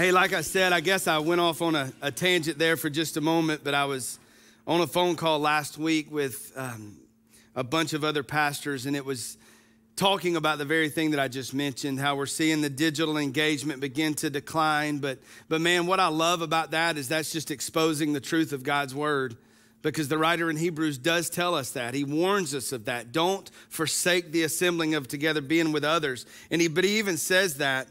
Hey, like I said, I guess I went off on a, a, tangent there for just a moment, but I was on a phone call last week with um, a bunch of other pastors, and it was talking about the very thing that I just mentioned, how we're seeing the digital engagement begin to decline. But, but man, what I love about that is that's just exposing the truth of God's word because the writer in Hebrews does tell us that. He warns us of that. Don't forsake the assembling of together, being with others. And he, but he even says that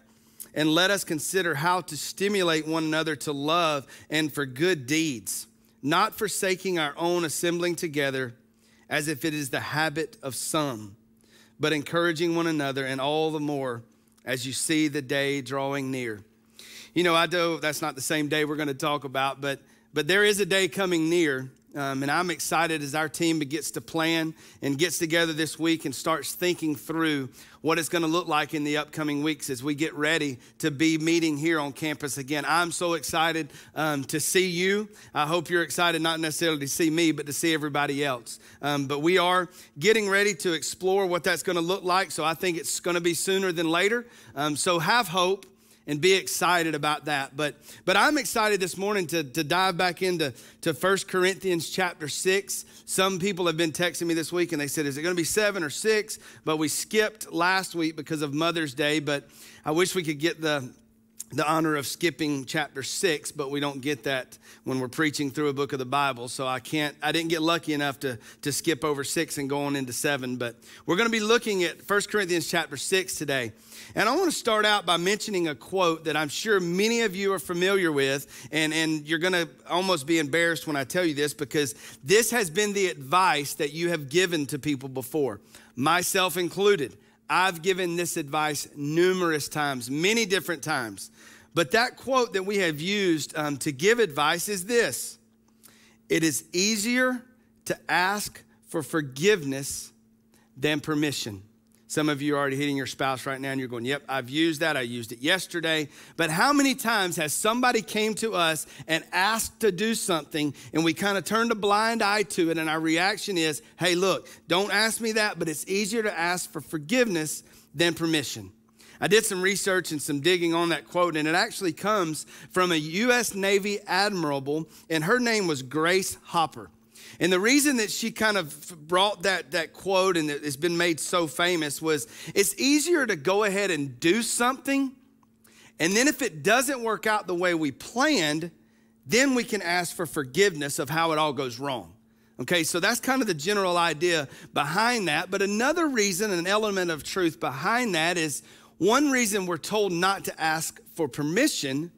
and let us consider how to stimulate one another to love and for good deeds, not forsaking our own assembling together as if it is the habit of some, but encouraging one another, and all the more as you see the day drawing near. You know, I know that's not the same day we're going to talk about, but but there is a day coming near um, and I'm excited as our team gets to plan and gets together this week and starts thinking through what it's going to look like in the upcoming weeks as we get ready to be meeting here on campus again. I'm so excited um, to see you. I hope you're excited not necessarily to see me, but to see everybody else. Um, but we are getting ready to explore what that's going to look like. So I think it's going to be sooner than later. Um, so have hope and be excited about that. But but I'm excited this morning to, to dive back into to 1 Corinthians chapter 6. Some people have been texting me this week and they said, is it going to be seven or six? But we skipped last week because of Mother's Day. But I wish we could get the the honor of skipping chapter six, but we don't get that when we're preaching through a book of the Bible. So I can't, I didn't get lucky enough to, to skip over six and go on into seven. But we're going to be looking at 1 Corinthians chapter six today. And I want to start out by mentioning a quote that I'm sure many of you are familiar with. And, and you're going to almost be embarrassed when I tell you this because this has been the advice that you have given to people before, myself included. I've given this advice numerous times, many different times. But that quote that we have used um, to give advice is this It is easier to ask for forgiveness than permission. Some of you are already hitting your spouse right now and you're going, Yep, I've used that. I used it yesterday. But how many times has somebody came to us and asked to do something and we kind of turned a blind eye to it and our reaction is, Hey, look, don't ask me that, but it's easier to ask for forgiveness than permission. I did some research and some digging on that quote, and it actually comes from a U.S. Navy admiral, and her name was Grace Hopper. And the reason that she kind of brought that, that quote and it's been made so famous was it's easier to go ahead and do something. And then if it doesn't work out the way we planned, then we can ask for forgiveness of how it all goes wrong. Okay, so that's kind of the general idea behind that. But another reason, an element of truth behind that is one reason we're told not to ask for permission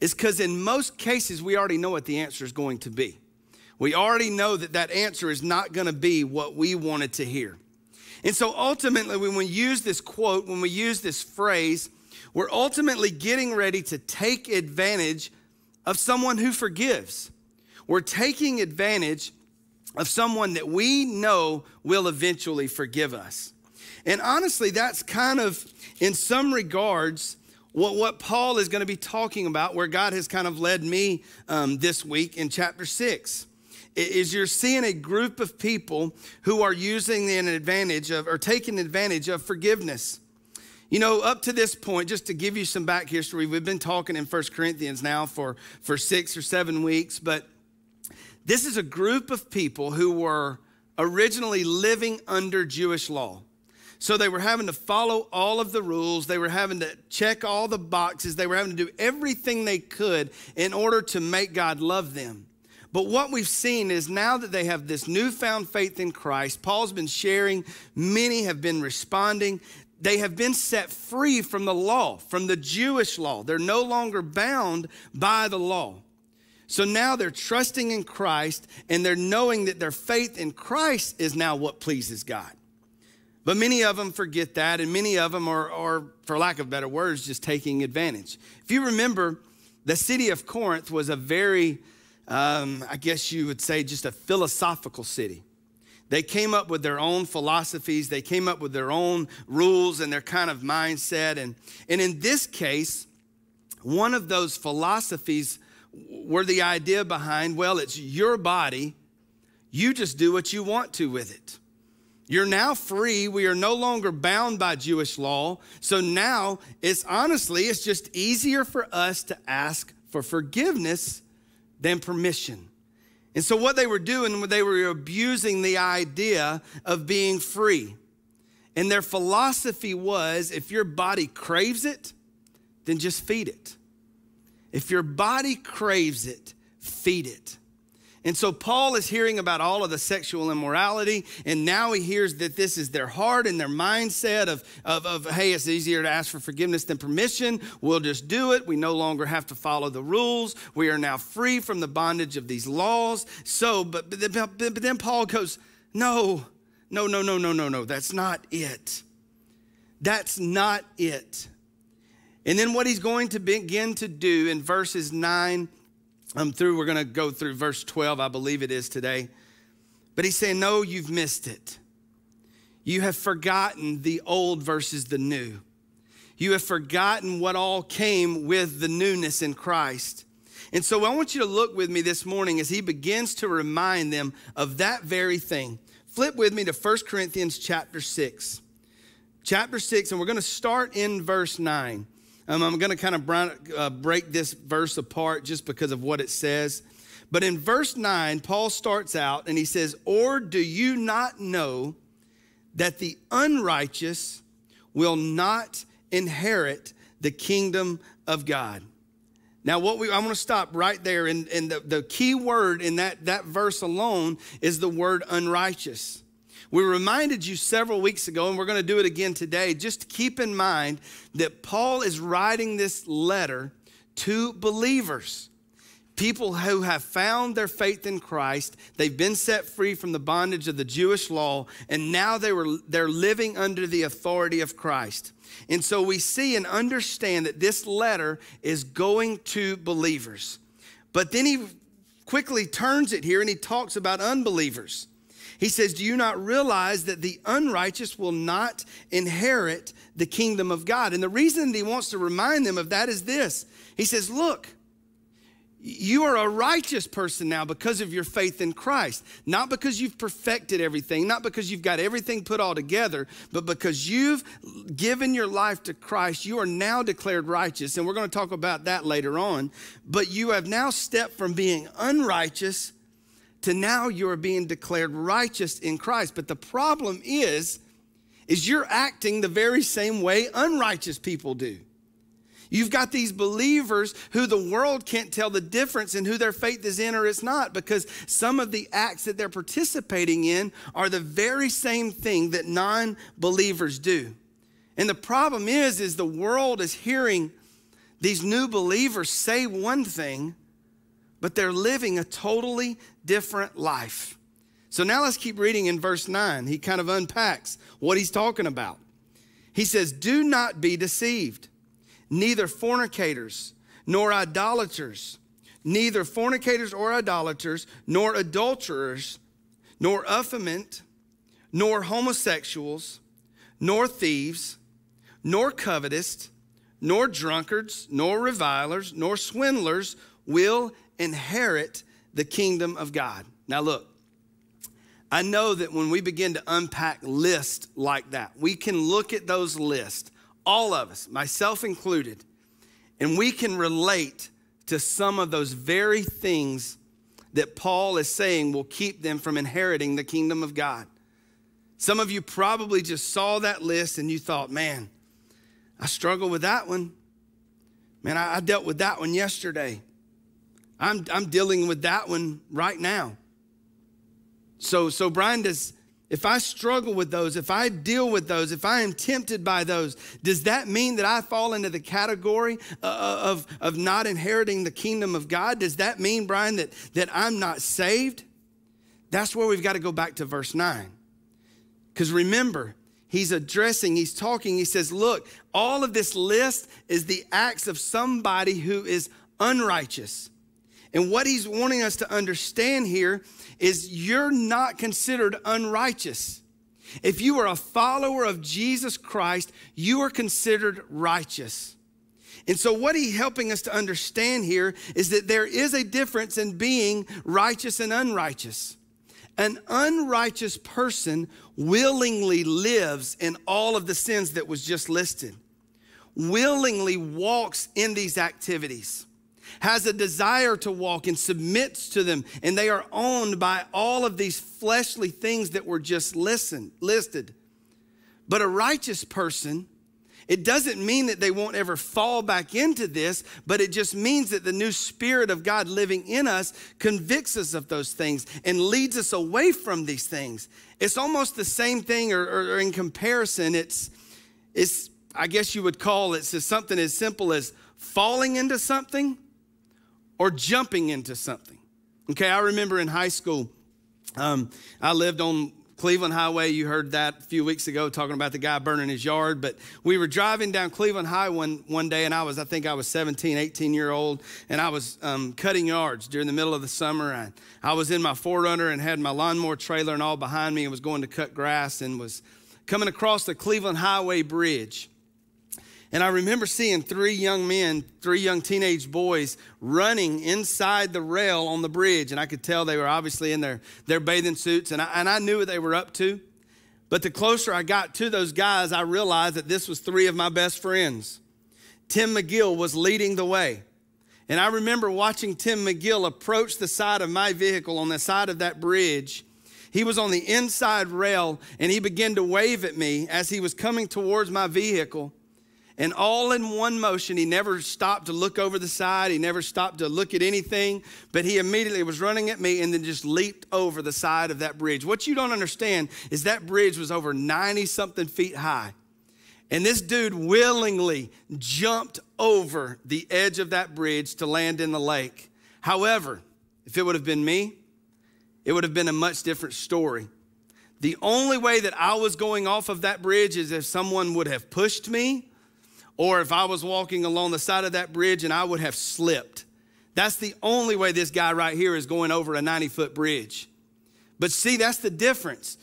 is because in most cases we already know what the answer is going to be we already know that that answer is not going to be what we wanted to hear. And so ultimately, when we use this quote, when we use this phrase, we're ultimately getting ready to take advantage of someone who forgives. We're taking advantage of someone that we know will eventually forgive us. And honestly, that's kind of, in some regards, what, what Paul is going to be talking about, where God has kind of led me um, this week in chapter six is you're seeing a group of people who are using an advantage of or taking advantage of forgiveness. You know, up to this point, just to give you some back history, we've been talking in First Corinthians now for, for six or seven weeks, but this is a group of people who were originally living under Jewish law. So they were having to follow all of the rules. They were having to check all the boxes. They were having to do everything they could in order to make God love them. But what we've seen is now that they have this newfound faith in Christ, Paul's been sharing, many have been responding. They have been set free from the law, from the Jewish law. They're no longer bound by the law. So now they're trusting in Christ and they're knowing that their faith in Christ is now what pleases God. But many of them forget that, and many of them are, are, for lack of better words, just taking advantage. If you remember, the city of Corinth was a very um, I guess you would say, just a philosophical city. They came up with their own philosophies, they came up with their own rules and their kind of mindset. And, and in this case, one of those philosophies were the idea behind well, it's your body, you just do what you want to with it. You're now free. We are no longer bound by Jewish law. So now it's honestly, it's just easier for us to ask for forgiveness than permission. And so what they were doing, they were abusing the idea of being free. And their philosophy was if your body craves it, then just feed it. If your body craves it, feed it. And so Paul is hearing about all of the sexual immorality, and now he hears that this is their heart and their mindset of, of, of, hey, it's easier to ask for forgiveness than permission. We'll just do it. We no longer have to follow the rules. We are now free from the bondage of these laws. So, but, but, but then Paul goes, no, no, no, no, no, no, no. That's not it. That's not it. And then what he's going to begin to do in verses 9 I'm through. We're going to go through verse 12, I believe it is today. But he's saying, No, you've missed it. You have forgotten the old versus the new. You have forgotten what all came with the newness in Christ. And so I want you to look with me this morning as he begins to remind them of that very thing. Flip with me to 1 Corinthians chapter 6. Chapter 6, and we're going to start in verse 9. Um, I'm going to kind of uh, break this verse apart just because of what it says. But in verse 9, Paul starts out and he says, Or do you not know that the unrighteous will not inherit the kingdom of God? Now, what we, I want to stop right there, and, and the, the key word in that, that verse alone is the word unrighteous. We reminded you several weeks ago, and we're going to do it again today, just keep in mind that Paul is writing this letter to believers. People who have found their faith in Christ, they've been set free from the bondage of the Jewish law, and now they were, they're living under the authority of Christ. And so we see and understand that this letter is going to believers. But then he quickly turns it here and he talks about unbelievers. He says, Do you not realize that the unrighteous will not inherit the kingdom of God? And the reason he wants to remind them of that is this He says, Look, you are a righteous person now because of your faith in Christ. Not because you've perfected everything, not because you've got everything put all together, but because you've given your life to Christ. You are now declared righteous. And we're going to talk about that later on. But you have now stepped from being unrighteous to now you're being declared righteous in Christ. But the problem is, is you're acting the very same way unrighteous people do. You've got these believers who the world can't tell the difference in who their faith is in or it's not because some of the acts that they're participating in are the very same thing that non-believers do. And the problem is is the world is hearing these new believers say one thing but they're living a totally different life. So now let's keep reading in verse 9. He kind of unpacks what he's talking about. He says, Do not be deceived, neither fornicators, nor idolaters, neither fornicators or idolaters, nor adulterers, nor effeminate, nor homosexuals, nor thieves, nor covetous, nor drunkards, nor revilers, nor swindlers will inherit the kingdom of God. Now, look, I know that when we begin to unpack lists like that, we can look at those lists, all of us, myself included, and we can relate to some of those very things that Paul is saying will keep them from inheriting the kingdom of God. Some of you probably just saw that list and you thought, man, I struggle with that one. Man, I, dealt with that one yesterday. I'm, I'm dealing with that one right now. So, so Brian, does, if I struggle with those, if I deal with those, if I am tempted by those, does that mean that I fall into the category uh, uh, of, of not inheriting the kingdom of God? Does that mean, Brian, that, that I'm not saved? That's where we've got to go back to verse 9. Because remember, he's addressing, he's talking, he says, Look, all of this list is the acts of somebody who is unrighteous. And what he's wanting us to understand here is you're not considered unrighteous. If you are a follower of Jesus Christ, you are considered righteous. And so, what he's helping us to understand here is that there is a difference in being righteous and unrighteous. An unrighteous person willingly lives in all of the sins that was just listed, willingly walks in these activities, has a desire to walk and submits to them, and they are owned by all of these fleshly things that were just listen, listed. But a righteous person it doesn't mean that they won't ever fall back into this, but it just means that the new Spirit of God living in us convicts us of those things and leads us away from these things. It's almost the same thing, or, or, or in comparison, it's, it's, I guess you would call it something as simple as falling into something or jumping into something. Okay, I remember in high school, um, I lived on Cleveland Highway, you heard that a few weeks ago talking about the guy burning his yard. But we were driving down Cleveland Highway one, one day, and I was, I think I was 17, 18 year old, and I was um, cutting yards during the middle of the summer. I, I was in my 4Runner and had my lawnmower trailer and all behind me and was going to cut grass and was coming across the Cleveland Highway Bridge. And I remember seeing three young men, three young teenage boys running inside the rail on the bridge. And I could tell they were obviously in their, their bathing suits. And I, and I knew what they were up to. But the closer I got to those guys, I realized that this was three of my best friends. Tim McGill was leading the way. And I remember watching Tim McGill approach the side of my vehicle on the side of that bridge. He was on the inside rail and he began to wave at me as he was coming towards my vehicle. And all in one motion, he never stopped to look over the side. He never stopped to look at anything, but he immediately was running at me and then just leaped over the side of that bridge. What you don't understand is that bridge was over 90 something feet high. And this dude willingly jumped over the edge of that bridge to land in the lake. However, if it would have been me, it would have been a much different story. The only way that I was going off of that bridge is if someone would have pushed me or if I was walking along the side of that bridge and I would have slipped. That's the only way this guy right here is going over a 90 foot bridge. But see, that's the difference.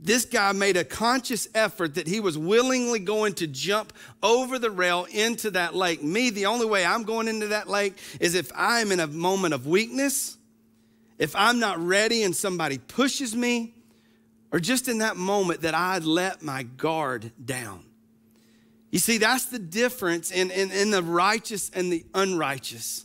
This guy made a conscious effort that he was willingly going to jump over the rail into that lake. Me, the only way I'm going into that lake is if I'm in a moment of weakness, if I'm not ready and somebody pushes me, or just in that moment that I let my guard down. You see, that's the difference in, in, in, the righteous and the unrighteous.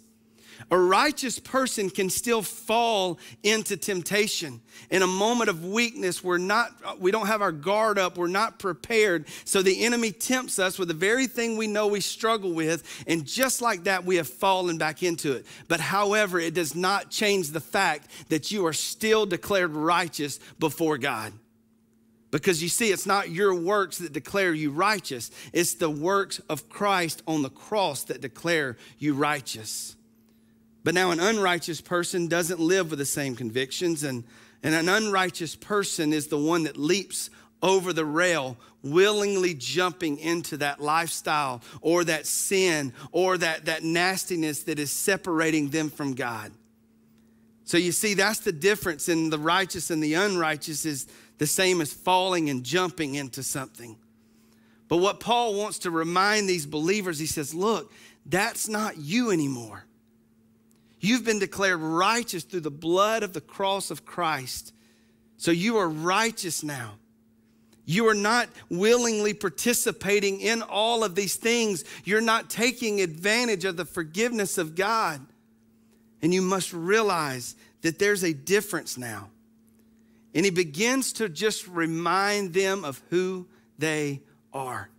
A righteous person can still fall into temptation. In a moment of weakness, we're not, we don't have our guard up, we're not prepared. So the enemy tempts us with the very thing we know we struggle with, and just like that, we have fallen back into it. But however, it does not change the fact that you are still declared righteous before God. Because you see, it's not your works that declare you righteous, it's the works of Christ on the cross that declare you righteous. But now, an unrighteous person doesn't live with the same convictions, and, and an unrighteous person is the one that leaps over the rail, willingly jumping into that lifestyle or that sin or that, that nastiness that is separating them from God. So you see, that's the difference in the righteous and the unrighteous is the same as falling and jumping into something. But what Paul wants to remind these believers, he says, look, that's not you anymore. You've been declared righteous through the blood of the cross of Christ. So you are righteous now. You are not willingly participating in all of these things. You're not taking advantage of the forgiveness of God. And you must realize that there's a difference now. And he begins to just remind them of who they are.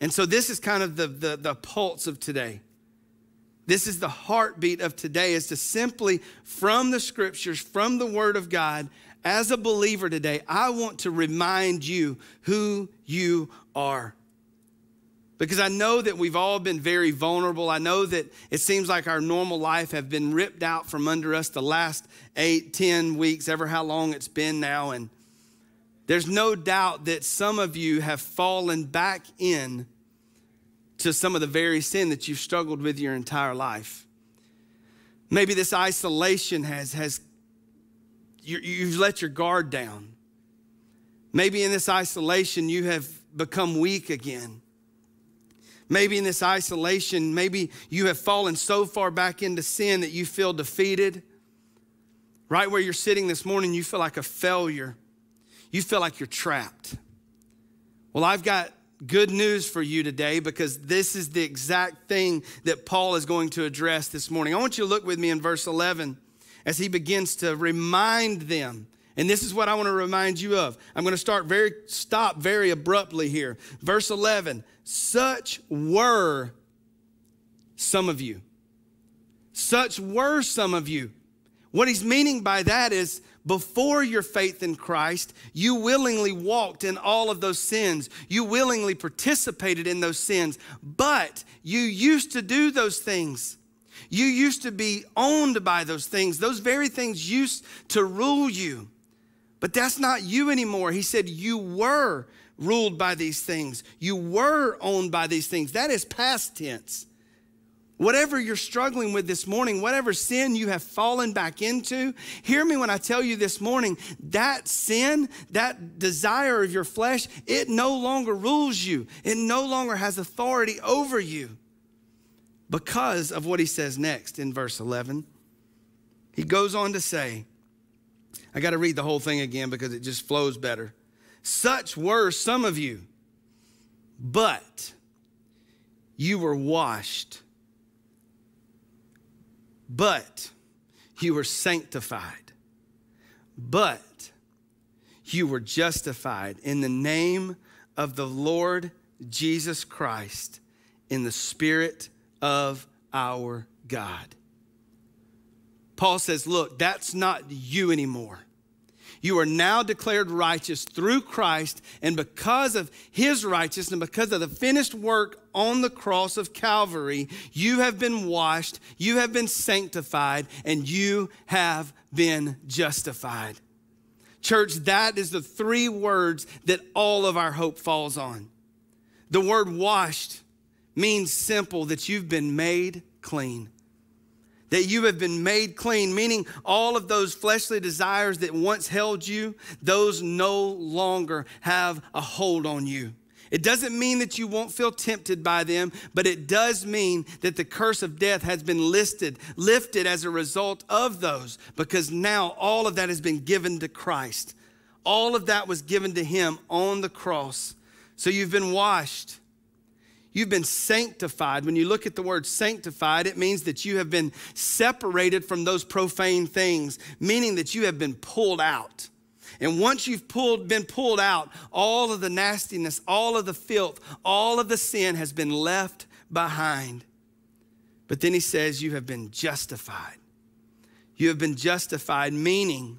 And so this is kind of the, the, the, pulse of today. This is the heartbeat of today, is to simply, from the scriptures, from the word of God, as a believer today, I want to remind you who you are because I know that we've all been very vulnerable. I know that it seems like our normal life have been ripped out from under us the last eight, ten weeks, ever how long it's been now. And there's no doubt that some of you have fallen back in to some of the very sin that you've struggled with your entire life. Maybe this isolation has, has you, you've let your guard down. Maybe in this isolation you have become weak again. Maybe in this isolation, maybe you have fallen so far back into sin that you feel defeated. right where you're sitting this morning, you feel like a failure. You feel like you're trapped. Well, I've got good news for you today because this is the exact thing that Paul is going to address this morning. I want you to look with me in verse 11 as he begins to remind them. And this is what I want to remind you of. I'm going to start very stop very abruptly here. Verse 11. Such were some of you. Such were some of you. What he's meaning by that is before your faith in Christ, you willingly walked in all of those sins. You willingly participated in those sins, but you used to do those things. You used to be owned by those things. Those very things used to rule you. But that's not you anymore. He said you were ruled by these things, you were owned by these things. That is past tense. Whatever you're struggling with this morning, whatever sin you have fallen back into, hear me when I tell you this morning that sin, that desire of your flesh, it no longer rules you. It no longer has authority over you because of what he says next in verse 11. He goes on to say, I got to read the whole thing again because it just flows better. Such were some of you, but you were washed but you were sanctified, but you were justified in the name of the Lord Jesus Christ in the Spirit of our God. Paul says, Look, that's not you anymore. You are now declared righteous through Christ, and because of his righteousness and because of the finished work on the cross of Calvary, you have been washed, you have been sanctified, and you have been justified. Church, that is the three words that all of our hope falls on. The word washed means simple that you've been made clean that you have been made clean, meaning all of those fleshly desires that once held you, those no longer have a hold on you. It doesn't mean that you won't feel tempted by them, but it does mean that the curse of death has been listed, lifted as a result of those, because now all of that has been given to Christ. All of that was given to him on the cross. So you've been washed. You've been sanctified. When you look at the word sanctified, it means that you have been separated from those profane things, meaning that you have been pulled out. And once you've pulled, been pulled out, all of the nastiness, all of the filth, all of the sin has been left behind. But then he says, You have been justified. You have been justified, meaning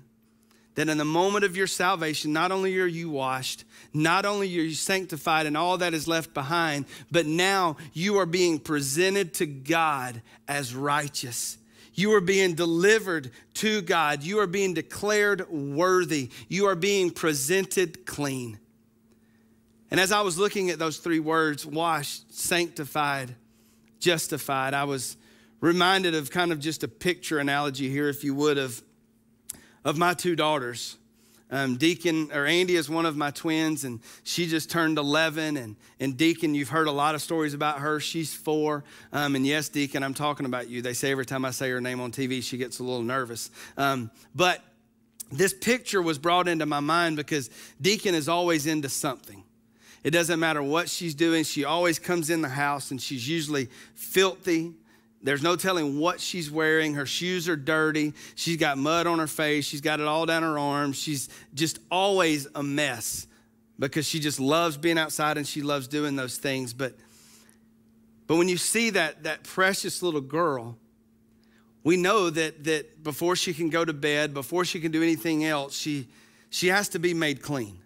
that in the moment of your salvation, not only are you washed, not only are you sanctified and all that is left behind, but now you are being presented to God as righteous. You are being delivered to God. You are being declared worthy. You are being presented clean. And as I was looking at those three words washed, sanctified, justified I was reminded of kind of just a picture analogy here, if you would, of of my two daughters. Um, Deacon or Andy is one of my twins, and she just turned 11. And, and Deacon, you've heard a lot of stories about her. She's four. Um, and yes, Deacon, I'm talking about you. They say every time I say her name on TV, she gets a little nervous. Um, but this picture was brought into my mind because Deacon is always into something. It doesn't matter what she's doing, she always comes in the house and she's usually filthy there's no telling what she's wearing. Her shoes are dirty. She's got mud on her face. She's got it all down her arms. She's just always a mess because she just loves being outside and she loves doing those things. But, but when you see that, that precious little girl, we know that, that before she can go to bed, before she can do anything else, she, she has to be made clean.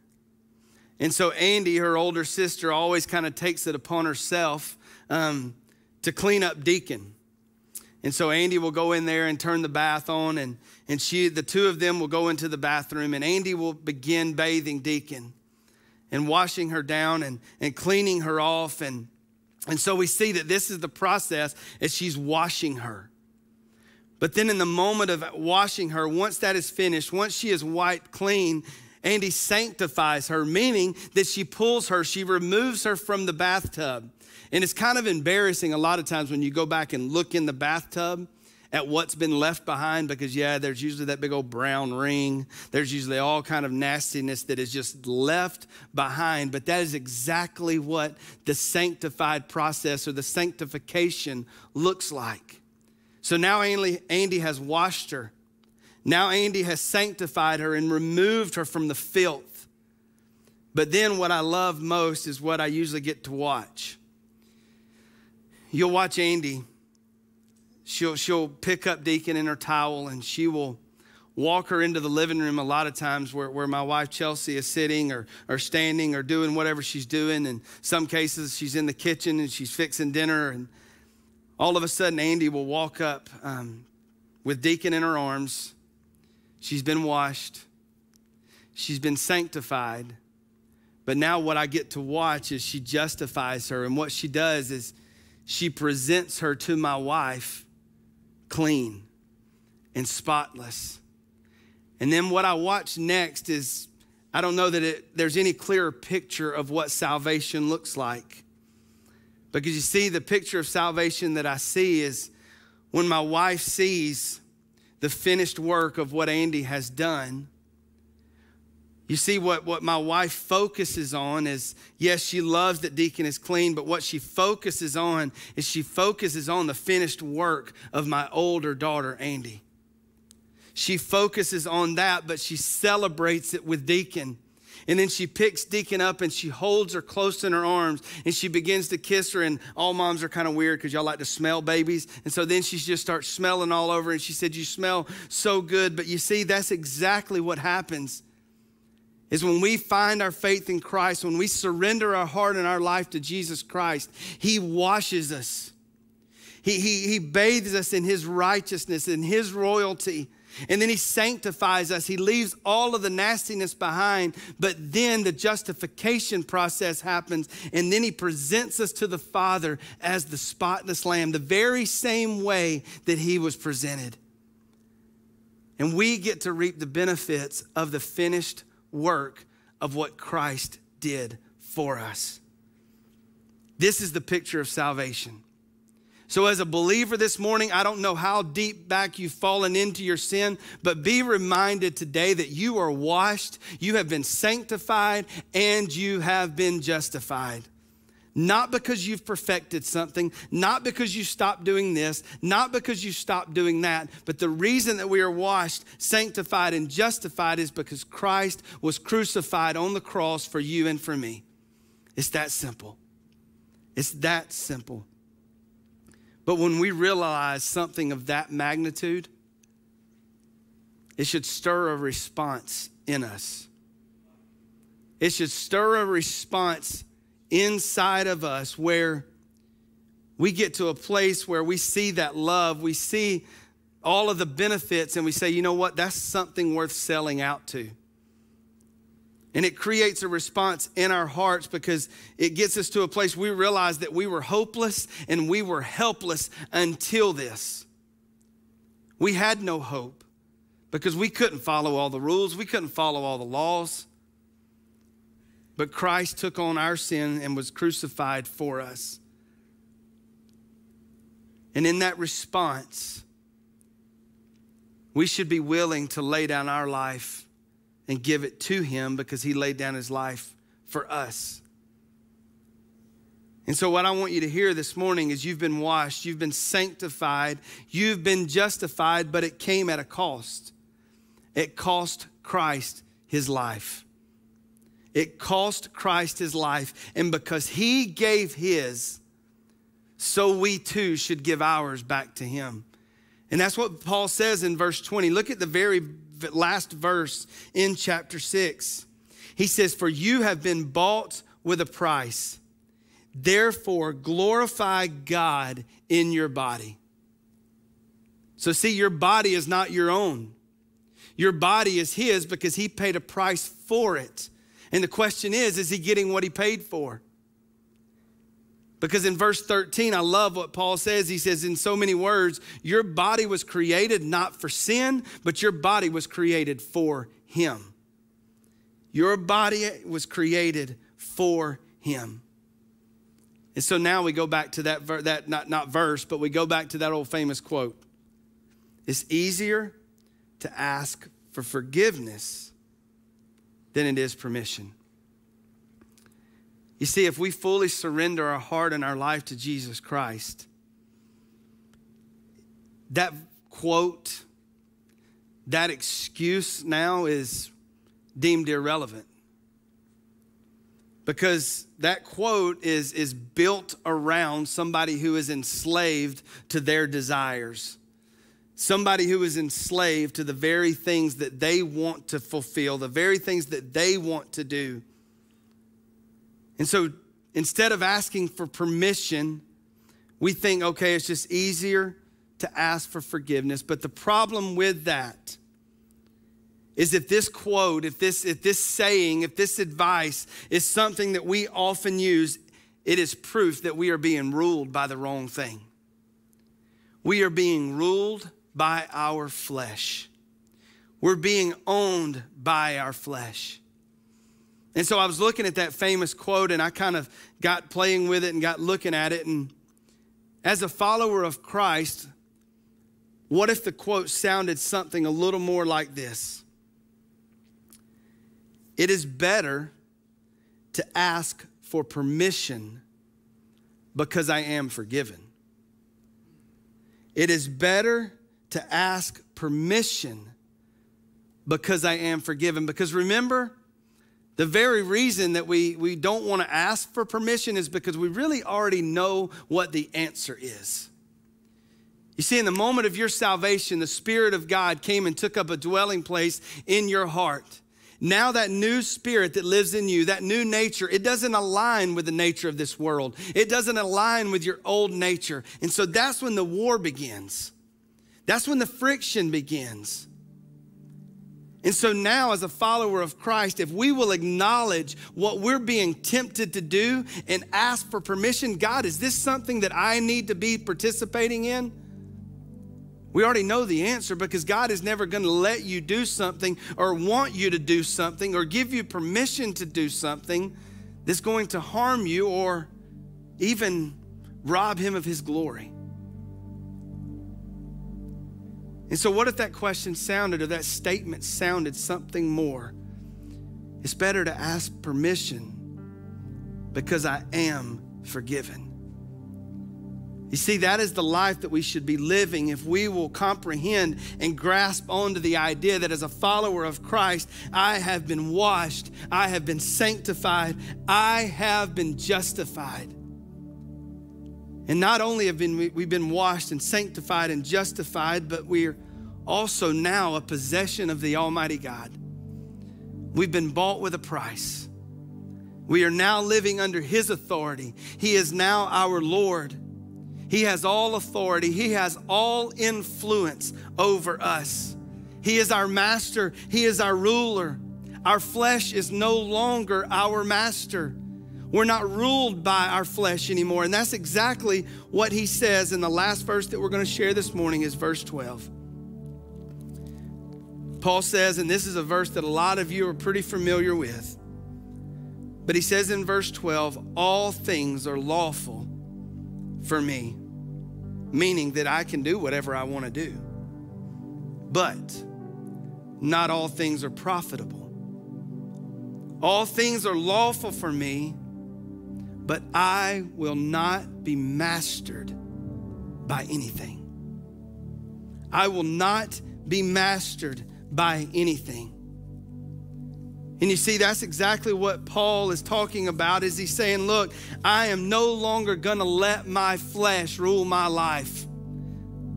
And so Andy, her older sister, always kind of takes it upon herself um, to clean up Deacon. And so Andy will go in there and turn the bath on, and, and she, the two of them will go into the bathroom, and Andy will begin bathing Deacon and washing her down and, and cleaning her off. And, and so we see that this is the process as she's washing her. But then in the moment of washing her, once that is finished, once she is wiped clean, Andy sanctifies her, meaning that she pulls her, she removes her from the bathtub. And it's kind of embarrassing a lot of times when you go back and look in the bathtub at what's been left behind because yeah there's usually that big old brown ring. There's usually all kind of nastiness that is just left behind. But that is exactly what the sanctified process or the sanctification looks like. So now andy, andy has washed her. Now andy has sanctified her and removed her from the filth. But then what i love most is what i usually get to watch you'll watch andy she'll, she'll pick up Deacon in her towel and she will walk her into the living room a lot of times where, where my wife Chelsea is sitting or, or standing or doing whatever she's doing. In some cases, she's in the kitchen and she's fixing dinner. And all of a sudden, Andy will walk up um, with Deacon in her arms. She's been washed, she's been sanctified. But now, what I get to watch is she justifies her. And what she does is she presents her to my wife clean and spotless. And then what I watch next is I don't know that it, there's any clearer picture of what salvation looks like. Because you see, the picture of salvation that I see is when my wife sees the finished work of what Andy has done you see, what, what my wife focuses on is yes, she loves that Deacon is clean, but what she focuses on is she focuses on the finished work of my older daughter, Andy. She focuses on that, but she celebrates it with Deacon. And then she picks Deacon up and she holds her close in her arms and she begins to kiss her. And all moms are kind of weird because y'all like to smell babies. And so then she just starts smelling all over. And she said, You smell so good. But you see, that's exactly what happens is when we find our faith in Christ, when we surrender our heart and our life to Jesus Christ, He washes us. He, he, he bathes us in His righteousness, in His royalty. And then He sanctifies us. He leaves all of the nastiness behind. But then the justification process happens. And then He presents us to the Father as the spotless Lamb, the very same way that He was presented. And we get to reap the benefits of the finished work of what Christ did for us. This is the picture of salvation. So, as a believer this morning, I don't know how deep back you've fallen into your sin, but be reminded today that you are washed, you have been sanctified, and you have been justified. Not because you've perfected something, not because you stopped doing this, not because you stopped doing that, but the reason that we are washed, sanctified, and justified is because Christ was crucified on the cross for you and for me. It's that simple. It's that simple. But when we realize something of that magnitude, it should stir a response in us. It should stir a response inside of us where we get to a place where we see that love, we see all of the benefits, and we say, you know what, that's something worth selling out to. And it creates a response in our hearts because it gets us to a place we realize that we were hopeless and we were helpless until this. We had no hope because we couldn't follow all the rules, we couldn't follow all the laws. But Christ took on our sin and was crucified for us. And in that response, we should be willing to lay down our life and give it to Him because He laid down His life for us. And so, what I want you to hear this morning is you've been washed, you've been sanctified, you've been justified, but it came at a cost. It cost Christ his life. It cost Christ his life. And because he gave his, so we too should give ours back to him. And that's what Paul says in verse 20. Look at the very last verse in chapter 6. He says, For you have been bought with a price. Therefore, glorify God in your body. So, see, your body is not your own. Your body is His because He paid a price for it. And the question is, is he getting what he paid for? Because in verse 13, I love what Paul says. He says, in so many words, your body was created not for sin, but your body was created for him. Your body was created for him. And so now we go back to that, that not, not verse, but we go back to that old famous quote. it's easier to ask for forgiveness than it is permission. You see, if we fully surrender our heart and our life to Jesus Christ, that quote, that excuse now is deemed irrelevant. Because that quote is, is built around somebody who is enslaved to their desires somebody who is enslaved to the very things that they want to fulfill, the very things that they want to do. And so instead of asking for permission, we think, okay, it's just easier to ask for forgiveness. But the problem with that is if this quote, if this, if this saying, if this advice is something that we often use, it is proof that we are being ruled by the wrong thing. We are being ruled by our flesh. We're being owned by our flesh. And so I was looking at that famous quote and I kind of got playing with it and got looking at it. And as a follower of Christ, what if the quote sounded something a little more like this? It is better to ask for permission because I am forgiven. It is better to ask permission because I am forgiven. Because remember, the very reason that we, we don't want to ask for permission is because we really already know what the answer is. You see, in the moment of your salvation, the Spirit of God came and took up a dwelling place in your heart. Now, that new spirit that lives in you, that new nature, it doesn't align with the nature of this world. It doesn't align with your old nature. And so that's when the war begins. That's when the friction begins. And so now, as a follower of Christ, if we will acknowledge what we're being tempted to do and ask for permission, God, is this something that I need to be participating in? We already know the answer because God is never going to let you do something or want you to do something or give you permission to do something that's going to harm you or even rob Him of His glory. And so, what if that question sounded or that statement sounded something more? It's better to ask permission because I am forgiven. You see, that is the life that we should be living if we will comprehend and grasp onto the idea that as a follower of Christ, I have been washed, I have been sanctified, I have been justified. And not only have been, we've been washed and sanctified and justified, but we're also now a possession of the Almighty God. We've been bought with a price. We are now living under His authority. He is now our Lord. He has all authority, He has all influence over us. He is our master, He is our ruler. Our flesh is no longer our master. We're not ruled by our flesh anymore. And that's exactly what he says in the last verse that we're going to share this morning is verse 12. Paul says, and this is a verse that a lot of you are pretty familiar with, but he says in verse 12, all things are lawful for me, meaning that I can do whatever I want to do. But not all things are profitable. All things are lawful for me, but I will not be mastered by anything. I will not be mastered by anything. And you see, that's exactly what Paul is talking about. Is he's saying, look, I am no longer gonna let my flesh rule my life.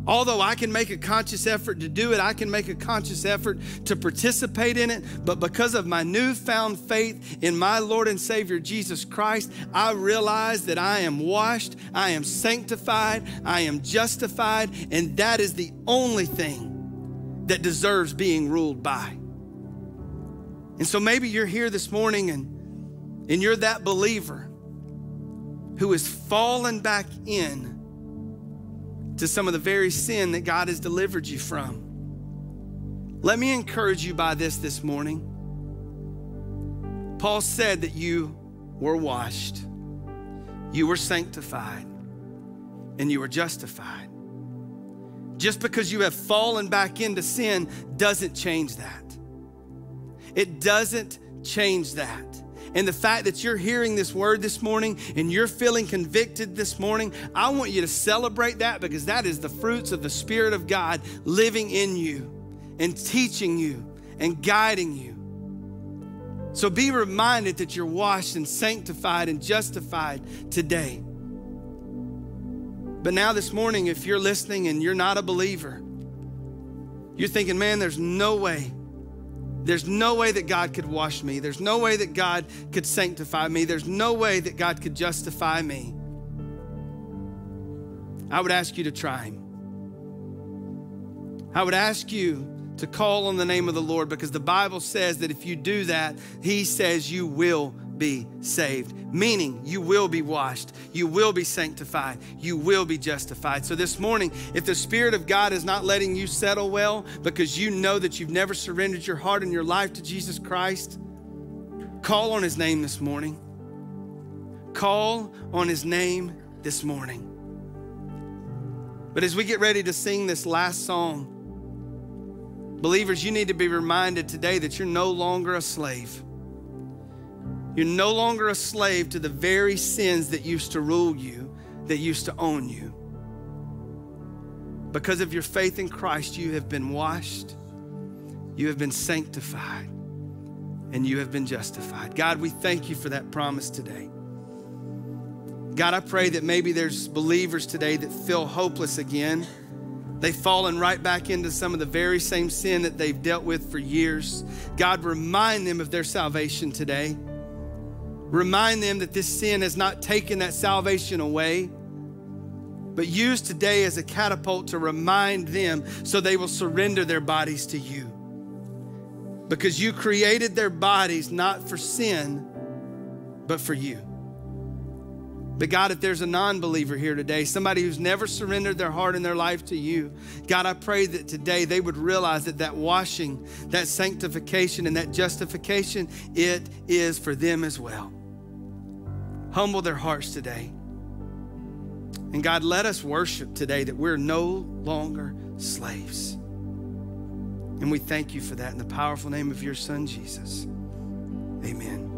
Although I can make a conscious effort to do it, I can make a conscious effort to participate in it. But because of my newfound faith in my Lord and Savior Jesus Christ, I realize that I am washed, I am sanctified, I am justified, and that is the only thing that deserves being ruled by. And so maybe you're here this morning and, and you're that believer who has fallen back in to some of the very sin that God has delivered you from. Let me encourage you by this this morning. Paul said that you were washed, you were sanctified, and you were justified. just because you have fallen back into sin doesn't change that. It doesn't change that. And the fact that you're hearing this word this morning and you're feeling convicted this morning, I want you to celebrate that because that is the fruits of the Spirit of God living in you and teaching you and guiding you. So be reminded that you're washed and sanctified and justified today. But now, this morning, if you're listening and you're not a believer, you're thinking, man, there's no way there's no way that God could wash me. There's no way that God could sanctify me. There's no way that God could justify me. I would ask you to try Him. I would ask you to call on the name of the Lord because the Bible says that if you do that, He says you will be saved, meaning you will be washed, you will be sanctified, you will be justified. So this morning, if the Spirit of God is not letting you settle well because you know that you've never surrendered your heart and your life to Jesus Christ, call on His name this morning. Call on His name this morning. But as we get ready to sing this last song, believers, you need to be reminded today that you're no longer a slave. You're no longer a slave to the very sins that used to rule you, that used to own you. Because of your faith in Christ, you have been washed, you have been sanctified, and you have been justified. God, we thank you for that promise today. God, I pray that maybe there's believers today that feel hopeless again. They've fallen right back into some of the very same sin that they've dealt with for years. God, remind them of their salvation today. Remind them that this sin has not taken that salvation away, but use today as a catapult to remind them so they will surrender their bodies to you. Because you created their bodies not for sin, but for you. But God, if there's a non believer here today, somebody who's never surrendered their heart and their life to you, God, I pray that today they would realize that that washing, that sanctification, and that justification, it is for them as well humble their hearts today. And God, let us worship today that we're no longer slaves. And we thank you for that in the powerful name of your Son, Jesus. Amen.